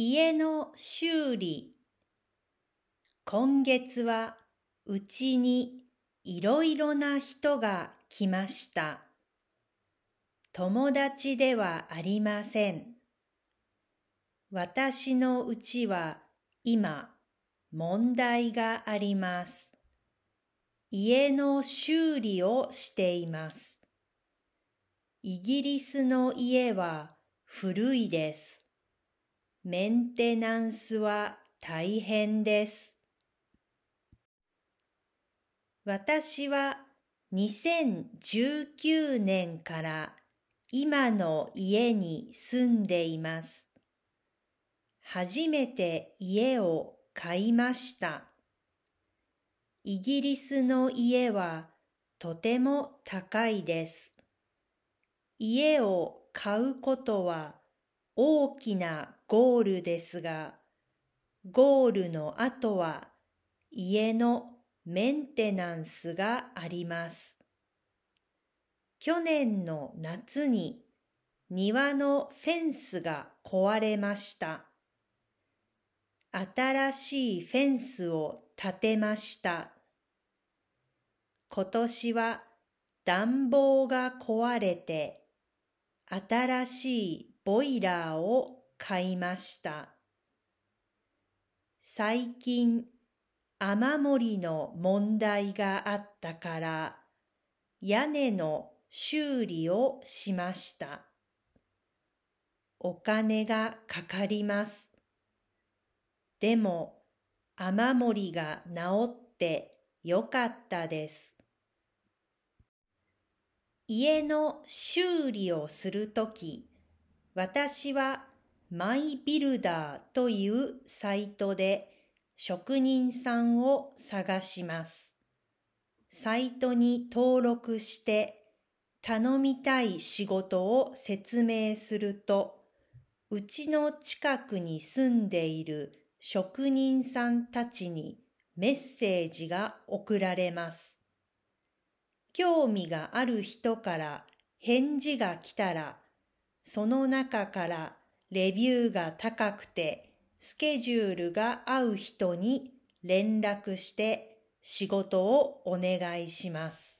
家の修理今月はうちにいろいろな人が来ました。友達ではありません。私のうちは今問題があります。家の修理をしています。イギリスの家は古いです。メンテナンスは大変です。私は2019年から今の家に住んでいます。初めて家を買いました。イギリスの家はとても高いです。家を買うことは大きなゴールですが、ゴールの後は家のメンテナンスがあります。去年の夏に庭のフェンスが壊れました。新しいフェンスを建てました。今年は暖房が壊れて新しいボイラーを買いました。最近雨漏りの問題があったから屋根の修理をしました。お金がかかります。でも雨漏りが治ってよかったです。家の修理をするとき、私はマイビルダーというサイトで職人さんを探します。サイトに登録して頼みたい仕事を説明すると、うちの近くに住んでいる職人さんたちにメッセージが送られます。興味がある人から返事が来たら、その中からレビューが高くてスケジュールが合う人に連絡して仕事をお願いします。